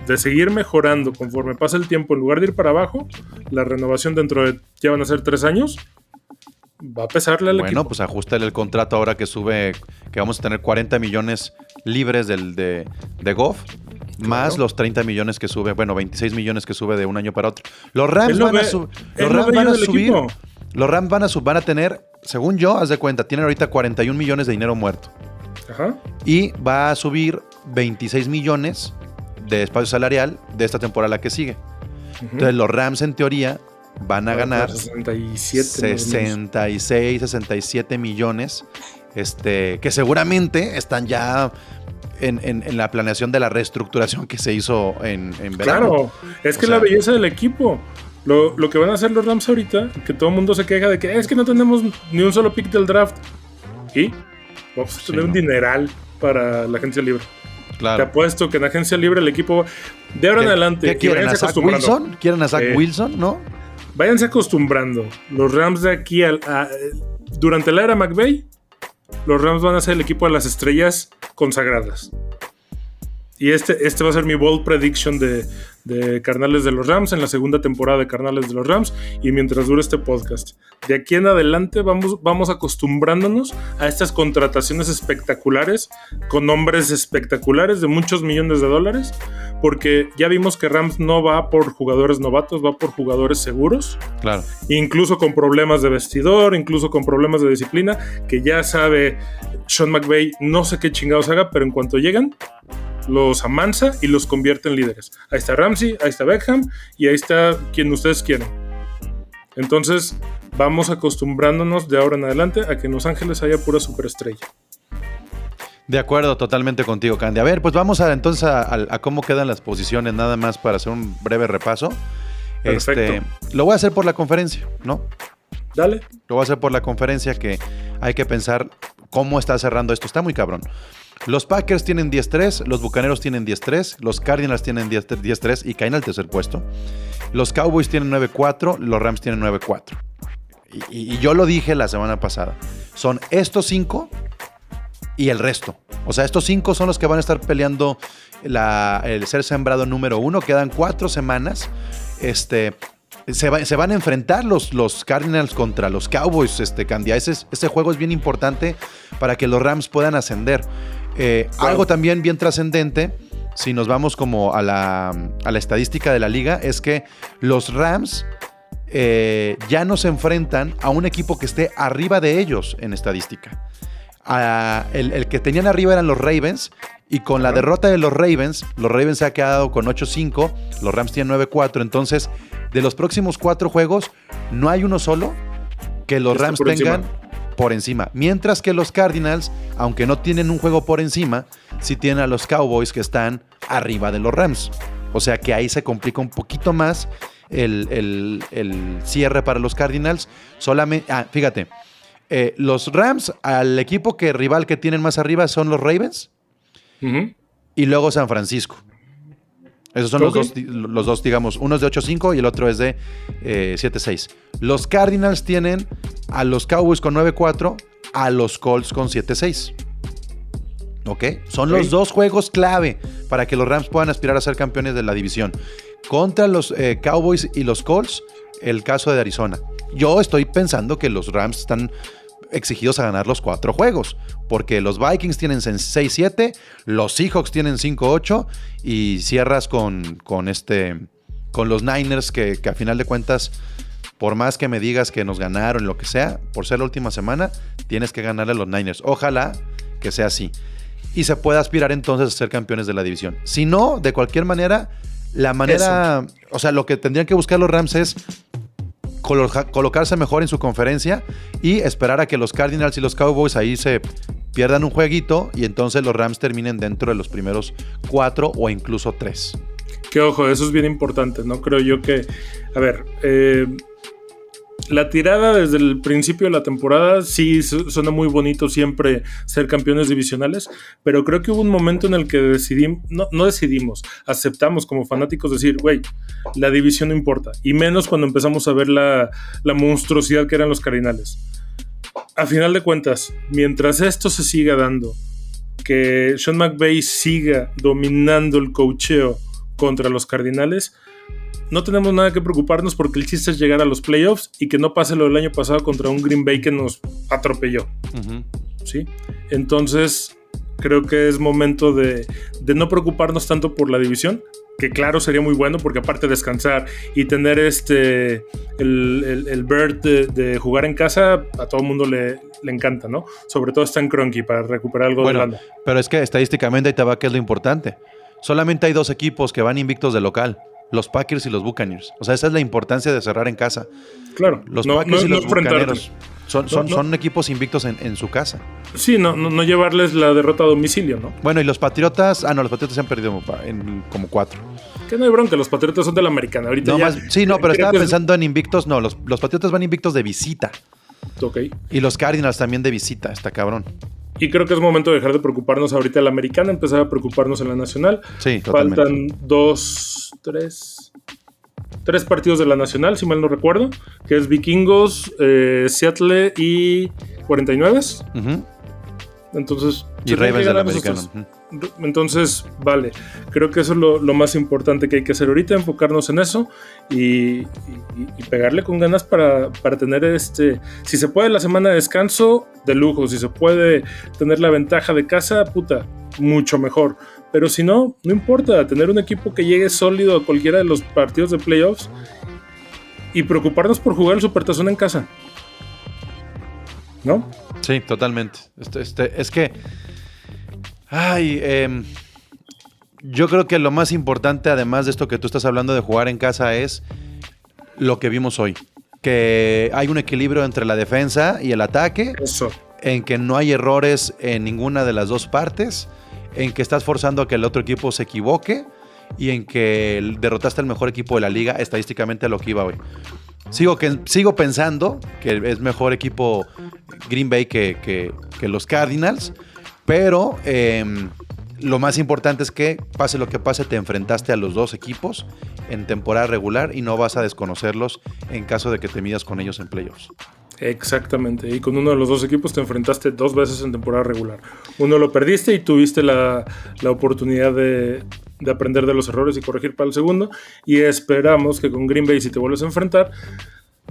de seguir mejorando conforme pasa el tiempo, en lugar de ir para abajo, la renovación dentro de ya van a ser tres años, va a pesarle al Bueno, equipo. pues ajustale el contrato ahora que sube, que vamos a tener 40 millones libres del, de, de Goff, más los 30 millones que sube, bueno, 26 millones que sube de un año para otro. Los Rams lo van a, sub- los Rams van a subir. equipo. Los Rams van a, sub- van a tener, según yo, haz de cuenta, tienen ahorita 41 millones de dinero muerto. Ajá. y va a subir 26 millones de espacio salarial de esta temporada la que sigue. Entonces los Rams en teoría van a ganar 67. más o menos. 66, 67 millones, este, que seguramente están ya en, en- en la planeación de la reestructuración que se hizo en, en verano. Claro, es O que sea- la belleza del equipo. Lo, lo que van a hacer los Rams ahorita, que todo el mundo se queja de que es que no tenemos ni un solo pick del draft. Y vamos a tener Sí, un no. dineral para la agencia libre. Te apuesto que en agencia libre el equipo de ahora en ¿Qué- adelante. ¿Qué quieren? ¿A Zach. Wilson? ¿Quieren a Zach Eh. Wilson? ¿No? Váyanse acostumbrando. Los Rams de aquí al, a- durante la era McVay, los Rams van a ser el equipo de las estrellas consagradas. Y este, este va a ser mi bold prediction de, de Carnales de los Rams en la segunda temporada de Carnales de los Rams y mientras dure este podcast. De aquí en adelante vamos, vamos acostumbrándonos a estas contrataciones espectaculares con nombres espectaculares de muchos millones de dólares porque ya vimos que Rams no va por jugadores novatos, va por jugadores seguros Claro. incluso con problemas de vestidor, incluso con problemas de disciplina, que ya sabe Sean McVay, no sé qué chingados haga, pero en cuanto llegan, los amansa y los convierte en líderes. Ahí está Ramsey, ahí está Beckham y ahí está quien ustedes quieran. Entonces, vamos acostumbrándonos de ahora en adelante a que en Los Ángeles haya pura superestrella. De acuerdo, totalmente contigo, Candy. A ver, pues vamos a, entonces a, a- a cómo quedan las posiciones, nada más para hacer un breve repaso. Perfecto. Este, lo voy a hacer por la conferencia, ¿no? Dale. Lo voy a hacer por la conferencia que hay que pensar cómo está cerrando esto. Está muy cabrón. Los Packers tienen 10-3, los Bucaneros tienen 10-3, los Cardinals tienen 10 10-3 y caen al tercer puesto. Los Cowboys tienen 9-4, los Rams tienen 9-4. Y, yo lo dije la semana pasada. Son estos cinco y el resto. O sea, estos cinco son los que van a estar peleando el ser sembrado número uno. Quedan cuatro semanas. Este, se, va- se van a enfrentar los, Cardinals contra los Cowboys, este, Candia. Ese, es- ese juego es bien importante para que los Rams puedan ascender. Eh, Algo también bien trascendente, si nos vamos como a la, a la estadística de la liga, es que los Rams eh, ya no se enfrentan a un equipo que esté arriba de ellos en estadística. Ah, el, el que tenían arriba eran los Ravens. Y con la derrota de los Ravens, los Ravens se ha quedado con 8-5, los Rams tienen 9-4. Entonces, de los próximos cuatro juegos, no hay uno solo que los Rams tengan encima. Por encima. Mientras que los Cardinals, aunque no tienen un juego por encima, sí tienen a los Cowboys que están arriba de los Rams. O sea que ahí se complica un poquito más el, el- el cierre para los Cardinals. Solamente, ah, fíjate, eh, los Rams, al equipo que rival que tienen más arriba son los Ravens y luego San Francisco. Esos son los, dos, los dos, digamos, uno es de 8-5 y el otro es de eh, 7-6. Los Cardinals tienen a los Cowboys con 9-4, a los Colts con 7-6. ¿Ok? Son Ok. los dos juegos clave para que los Rams puedan aspirar a ser campeones de la división. Contra los eh, Cowboys y los Colts, el caso de Arizona. Yo estoy pensando que los Rams están exigidos a ganar los cuatro juegos, porque los Vikings tienen 6-7, los Seahawks tienen 5-8 y cierras con, con, este, con los Niners que, que a final de cuentas, por más que me digas que nos ganaron, lo que sea, por ser la última semana, tienes que ganarle a los Niners. Ojalá que sea así. Y se pueda aspirar entonces a ser campeones de la división. Si no, de cualquier manera, la manera, o sea, lo que tendrían que buscar los Rams es colocarse mejor en su conferencia y esperar a que los Cardinals y los Cowboys ahí se pierdan un jueguito y entonces los Rams terminen dentro de los primeros cuatro o incluso tres. Que ojo, eso es bien importante, ¿no? Creo yo que, a ver, eh, la tirada desde el principio de la temporada sí su- suena muy bonito siempre ser campeones divisionales, pero creo que hubo un momento en el que decidimos, no, no decidimos, aceptamos como fanáticos decir, güey, la división no importa, y menos cuando empezamos a ver la, la monstruosidad que eran los Cardinales. A final de cuentas, mientras esto se siga dando, que Sean McVay siga dominando el cocheo contra los Cardinales, no tenemos nada que preocuparnos porque el chiste es llegar a los playoffs y que no pase lo del año pasado contra un Green Bay que nos atropelló. ¿sí? Entonces, creo que es momento de, de no preocuparnos tanto por la división, que claro sería muy bueno porque aparte de descansar y tener este el, el, el bird de, de jugar en casa, a todo el mundo le, le encanta, ¿no? Sobre todo está en Cronky para recuperar algo de Bueno, lana. pero es que estadísticamente ahí te va que es lo importante. Solamente hay dos equipos que van invictos de local, los Packers y los Buccaneers. O sea, esa es la importancia de cerrar en casa. Claro, Los no, Packers no- y los. Bucaneros son, son, equipos invictos en, en su casa. Sí, no, no, no llevarles la derrota a domicilio, ¿no? Bueno, y los Patriotas, ah, no, los Patriotas se han perdido en como cuatro. Que no hay bronca, los Patriotas son de la americana. Ahorita ya- más- sí, no, pero estaba es- pensando en invictos. No, los, los Patriotas van invictos de visita. Ok. Y los Cardinals también de visita, está cabrón. Y creo que es momento de dejar de preocuparnos ahorita en la americana, empezar a preocuparnos en la nacional. Sí, totalmente. Faltan dos, tres, tres partidos de la nacional, si mal no recuerdo, que es Vikingos, eh, Seattle y 49. Ujú. Entonces, Y Ravens americano. tres. Ujú. Entonces, vale, creo que eso es lo, lo más importante que hay que hacer ahorita, enfocarnos en eso y, y- pegarle con ganas para, para tener este, si se puede la semana de descanso, de lujo, si se puede tener la ventaja de casa, puta, mucho mejor. Pero si no, no importa, tener un equipo que llegue sólido a cualquiera de los partidos de playoffs y preocuparnos por jugar el Supertazón en casa. ¿No? Sí, totalmente. Este, este, es que. Ay, em, yo creo que lo más importante, además de esto que tú estás hablando de jugar en casa, es lo que vimos hoy. Que hay un equilibrio entre la defensa y el ataque, Eso. en que no hay errores en ninguna de las dos partes, en que estás forzando a que el otro equipo se equivoque y en que derrotaste al mejor equipo de la liga, estadísticamente a lo que iba hoy. Sigo, que, sigo pensando que es mejor equipo Green Bay que, que- que los Cardinals, pero em, lo más importante es que pase lo que pase, te enfrentaste a los dos equipos en temporada regular y no vas a desconocerlos en caso de que te midas con ellos en playoffs. Exactamente. Y con uno de los dos equipos te enfrentaste dos veces en temporada regular. Uno lo perdiste y tuviste la, oportunidad de, de aprender de los errores y corregir para el segundo. Y esperamos que con Green Bay, si te vuelves a enfrentar,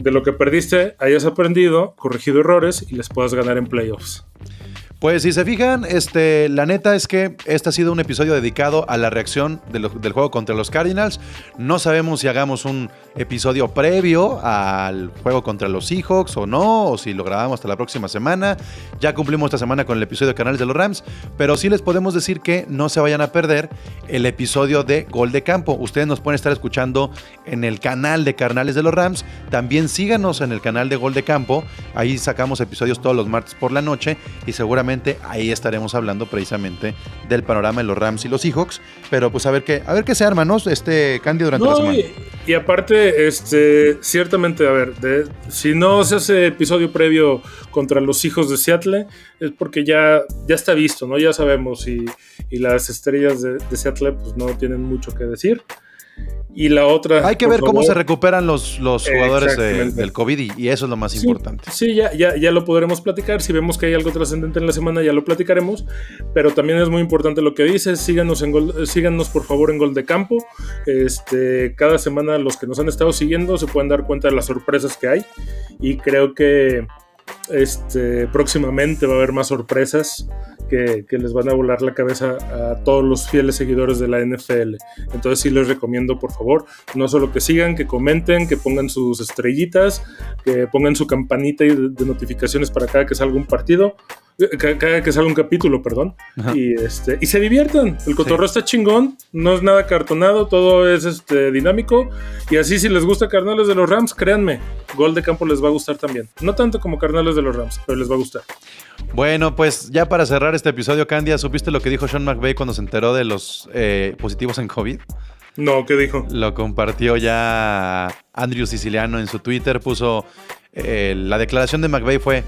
de lo que perdiste hayas aprendido, corregido errores y les puedas ganar en playoffs. Pues si se fijan, este, la neta es que este ha sido un episodio dedicado a la reacción del juego contra los Cardinals. No sabemos si hagamos un episodio previo al juego contra los Seahawks o no, o si lo grabamos hasta la próxima semana. Ya cumplimos esta semana con el episodio de Canales de los Rams, pero sí les podemos decir que no se vayan a perder el episodio de Gol de Campo. Ustedes nos pueden estar escuchando en el canal de Carnales de los Rams. También síganos en el canal de Gol de Campo. Ahí sacamos episodios todos los martes por la noche y seguramente ahí estaremos hablando precisamente del panorama de los Rams y los Seahawks. Pero pues a ver qué, a ver qué se arma, ¿no? Este Candy durante la No, semana. y, y aparte, este, ciertamente, a ver, de- si no se hace episodio previo contra los hijos de Seattle, es porque ya, ya está visto, ¿no? Ya sabemos y, y las estrellas de, de Seattle pues no tienen mucho que decir. Y la otra... Hay que ver cómo se recuperan los, los jugadores de- del COVID y, y eso es lo más Sí, importante. Sí, ya, ya, ya lo podremos platicar. Si vemos que hay algo trascendente en la semana, ya lo platicaremos. Pero también es muy importante lo que dices. Síganos, en Gol- síganos por favor en Gol de Campo. Este, cada semana los que nos han estado siguiendo se pueden dar cuenta de las sorpresas que hay. Y creo que este, próximamente va a haber más sorpresas que, les van a volar la cabeza a todos los fieles seguidores de la NFL. Entonces sí les recomiendo, por favor, no solo que sigan, que comenten, que pongan sus estrellitas, que pongan su campanita de, notificaciones para cada que salga un partido, cada que salga un capítulo, perdón, Ajá. y, este, y se diviertan. El cotorreo está chingón, no es nada cartonado, todo es este, dinámico. Y así, si les gusta Carnales de los Rams, créanme, Gol de Campo les va a gustar también. No tanto como Carnales de los Rams, pero les va a gustar. Bueno, pues ya para cerrar este episodio, Candia, ¿supiste lo que dijo Sean McVay cuando se enteró de los eh, positivos en COVID? No, ¿qué dijo? Lo compartió ya Andrew Siciliano en su Twitter. Puso eh, la declaración de McVeigh fue: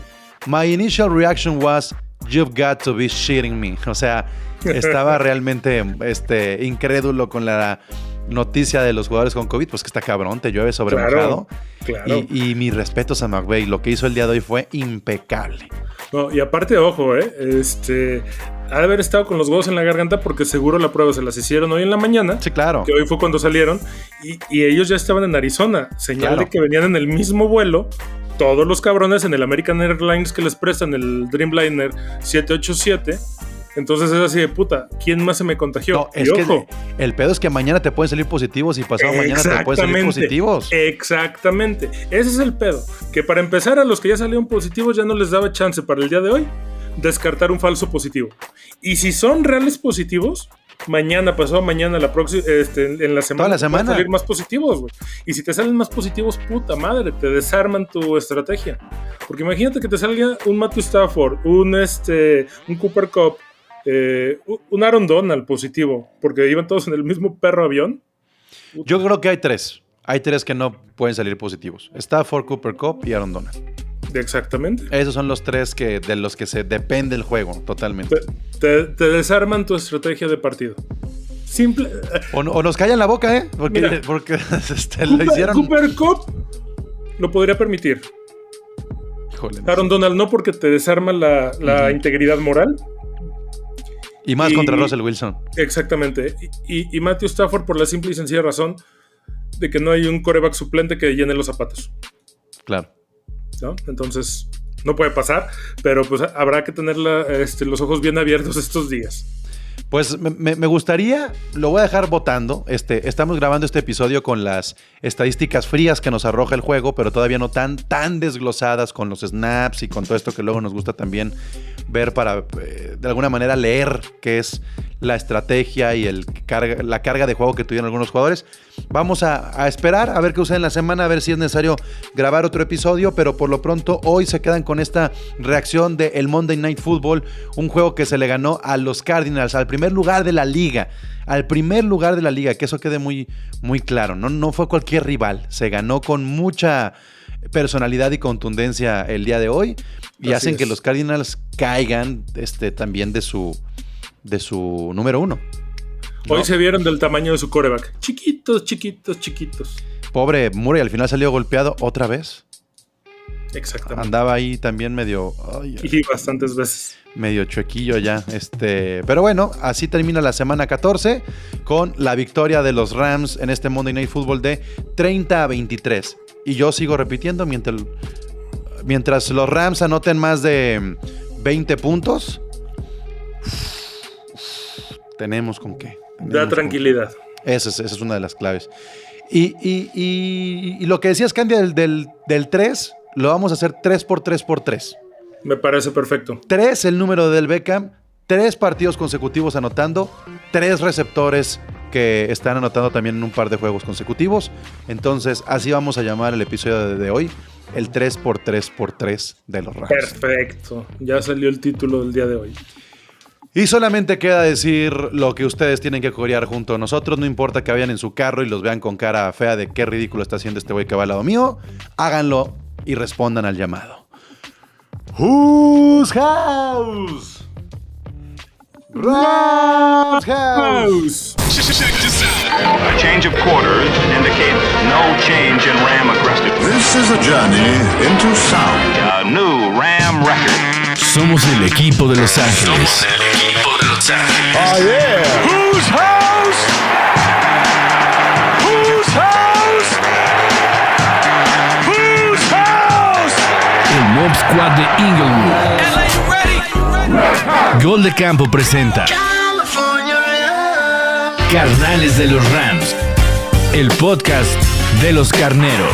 My initial reaction was, You've got to be shitting me. O sea, estaba realmente este, incrédulo con la noticia de los jugadores con COVID. Pues que está cabrón, te llueve sobre Claro, claro. Y, y mis respetos a McVeigh. Lo que hizo el día de hoy fue impecable. No, y aparte, ojo, ¿eh? Este, ha de haber estado con los huevos en la garganta porque seguro la prueba se las hicieron hoy en la mañana. Sí, claro. que hoy fue cuando salieron, y, y ellos ya estaban en Arizona, señal Claro. de que venían en el mismo vuelo, todos los cabrones en el American Airlines que les prestan el Dreamliner 787. Entonces es así de puta, ¿quién más se me contagió? No, es y que ojo, el pedo es que mañana te pueden salir positivos y pasado mañana te pueden salir positivos. Exactamente. Ese es el pedo. Que para empezar, a los que ya salieron positivos ya no les daba chance para el día de hoy descartar un falso positivo. Y si son reales positivos, mañana, pasado mañana, la próxima, este, en la semana, la van a semana. salir más positivos, güey. Y si te salen más positivos, puta madre, te desarman tu estrategia. Porque imagínate que te salga un Matthew Stafford, un, este, un Cooper Cup, eh, un Aaron Donald positivo, porque iban todos en el mismo perro avión. Yo creo que hay tres. Hay tres que no pueden salir positivos. Stafford, Cooper Cup y Aaron Donald. Exactamente. Esos son los tres que, de los que se depende el juego totalmente. Te, te- te desarman tu estrategia de partido. Simple. O, o nos callan la boca, ¿eh? Porque, Mira. porque este, lo hicieron. Cooper Cup lo podría permitir. Híjole. Aaron Donald no, porque te desarma la, la integridad moral. Y más y- contra Russell Wilson. Exactamente. Y, y- y Matthew Stafford por la simple y sencilla razón de que no hay un coreback suplente que llene los zapatos. Claro. ¿No? Entonces, no puede pasar, pero pues habrá que tener este, los ojos bien abiertos estos días. Pues me, me- me gustaría, lo voy a dejar votando. Este, estamos grabando este episodio con las estadísticas frías que nos arroja el juego, pero todavía no tan, tan desglosadas con los snaps y con todo esto que luego nos gusta también ver para, eh, de alguna manera, leer qué es la estrategia y el carga, la carga de juego que tuvieron algunos jugadores. Vamos a, a esperar a ver qué sucede en la semana, a ver si es necesario grabar otro episodio, pero por lo pronto hoy se quedan con esta reacción del el Monday Night Football, un juego que se le ganó a los Cardinals, al primer lugar de la liga, al primer lugar de la liga, que eso quede muy, muy claro, no, no fue cualquier rival, se ganó con mucha personalidad y contundencia el día de hoy y Así hacen que los Cardinals caigan este, también de su, de su número uno. Hoy No. se vieron del tamaño de su coreback. Chiquitos, chiquitos, chiquitos. Pobre Murray al final salió golpeado otra vez. Exactamente. Andaba ahí también medio, ay, Y bastantes veces. medio chuequillo ya. Este, pero bueno, así termina la semana 14 con la victoria de los Rams en este Monday Night Football de 30 a 23. Y yo sigo repitiendo mientras, mientras los Rams anoten más de 20 puntos. Tenemos con qué. Da Tenemos con tranquilidad. esa es, esa es una de las claves. Y, y- y- y lo que decías, Candy, del, del, del 3, lo vamos a hacer 3 por 3 por 3. Me parece perfecto. 3 el número del Beckham, 3 partidos consecutivos anotando, 3 receptores que están anotando también en un par de juegos consecutivos. Entonces, así vamos a llamar el episodio de, de hoy, el 3 por 3 por 3 de los Rams. Perfecto. Ya salió el título del día de hoy. Y solamente queda decir lo que ustedes tienen que corear junto a nosotros. No importa que vayan en su carro y los vean con cara fea de qué ridículo está haciendo este güey que va al lado mío. Háganlo y respondan al llamado. Whose house? House. A change of quarters indicates no change in Ram aggressiveness. This is a journey into sound. A new Ram record. Somos el equipo de Los Ángeles. Whose house? Whose house? Whose house? El Mob Squad de Inglewood. Gol de Campo presenta Carnales de los Rams. El podcast de los carneros.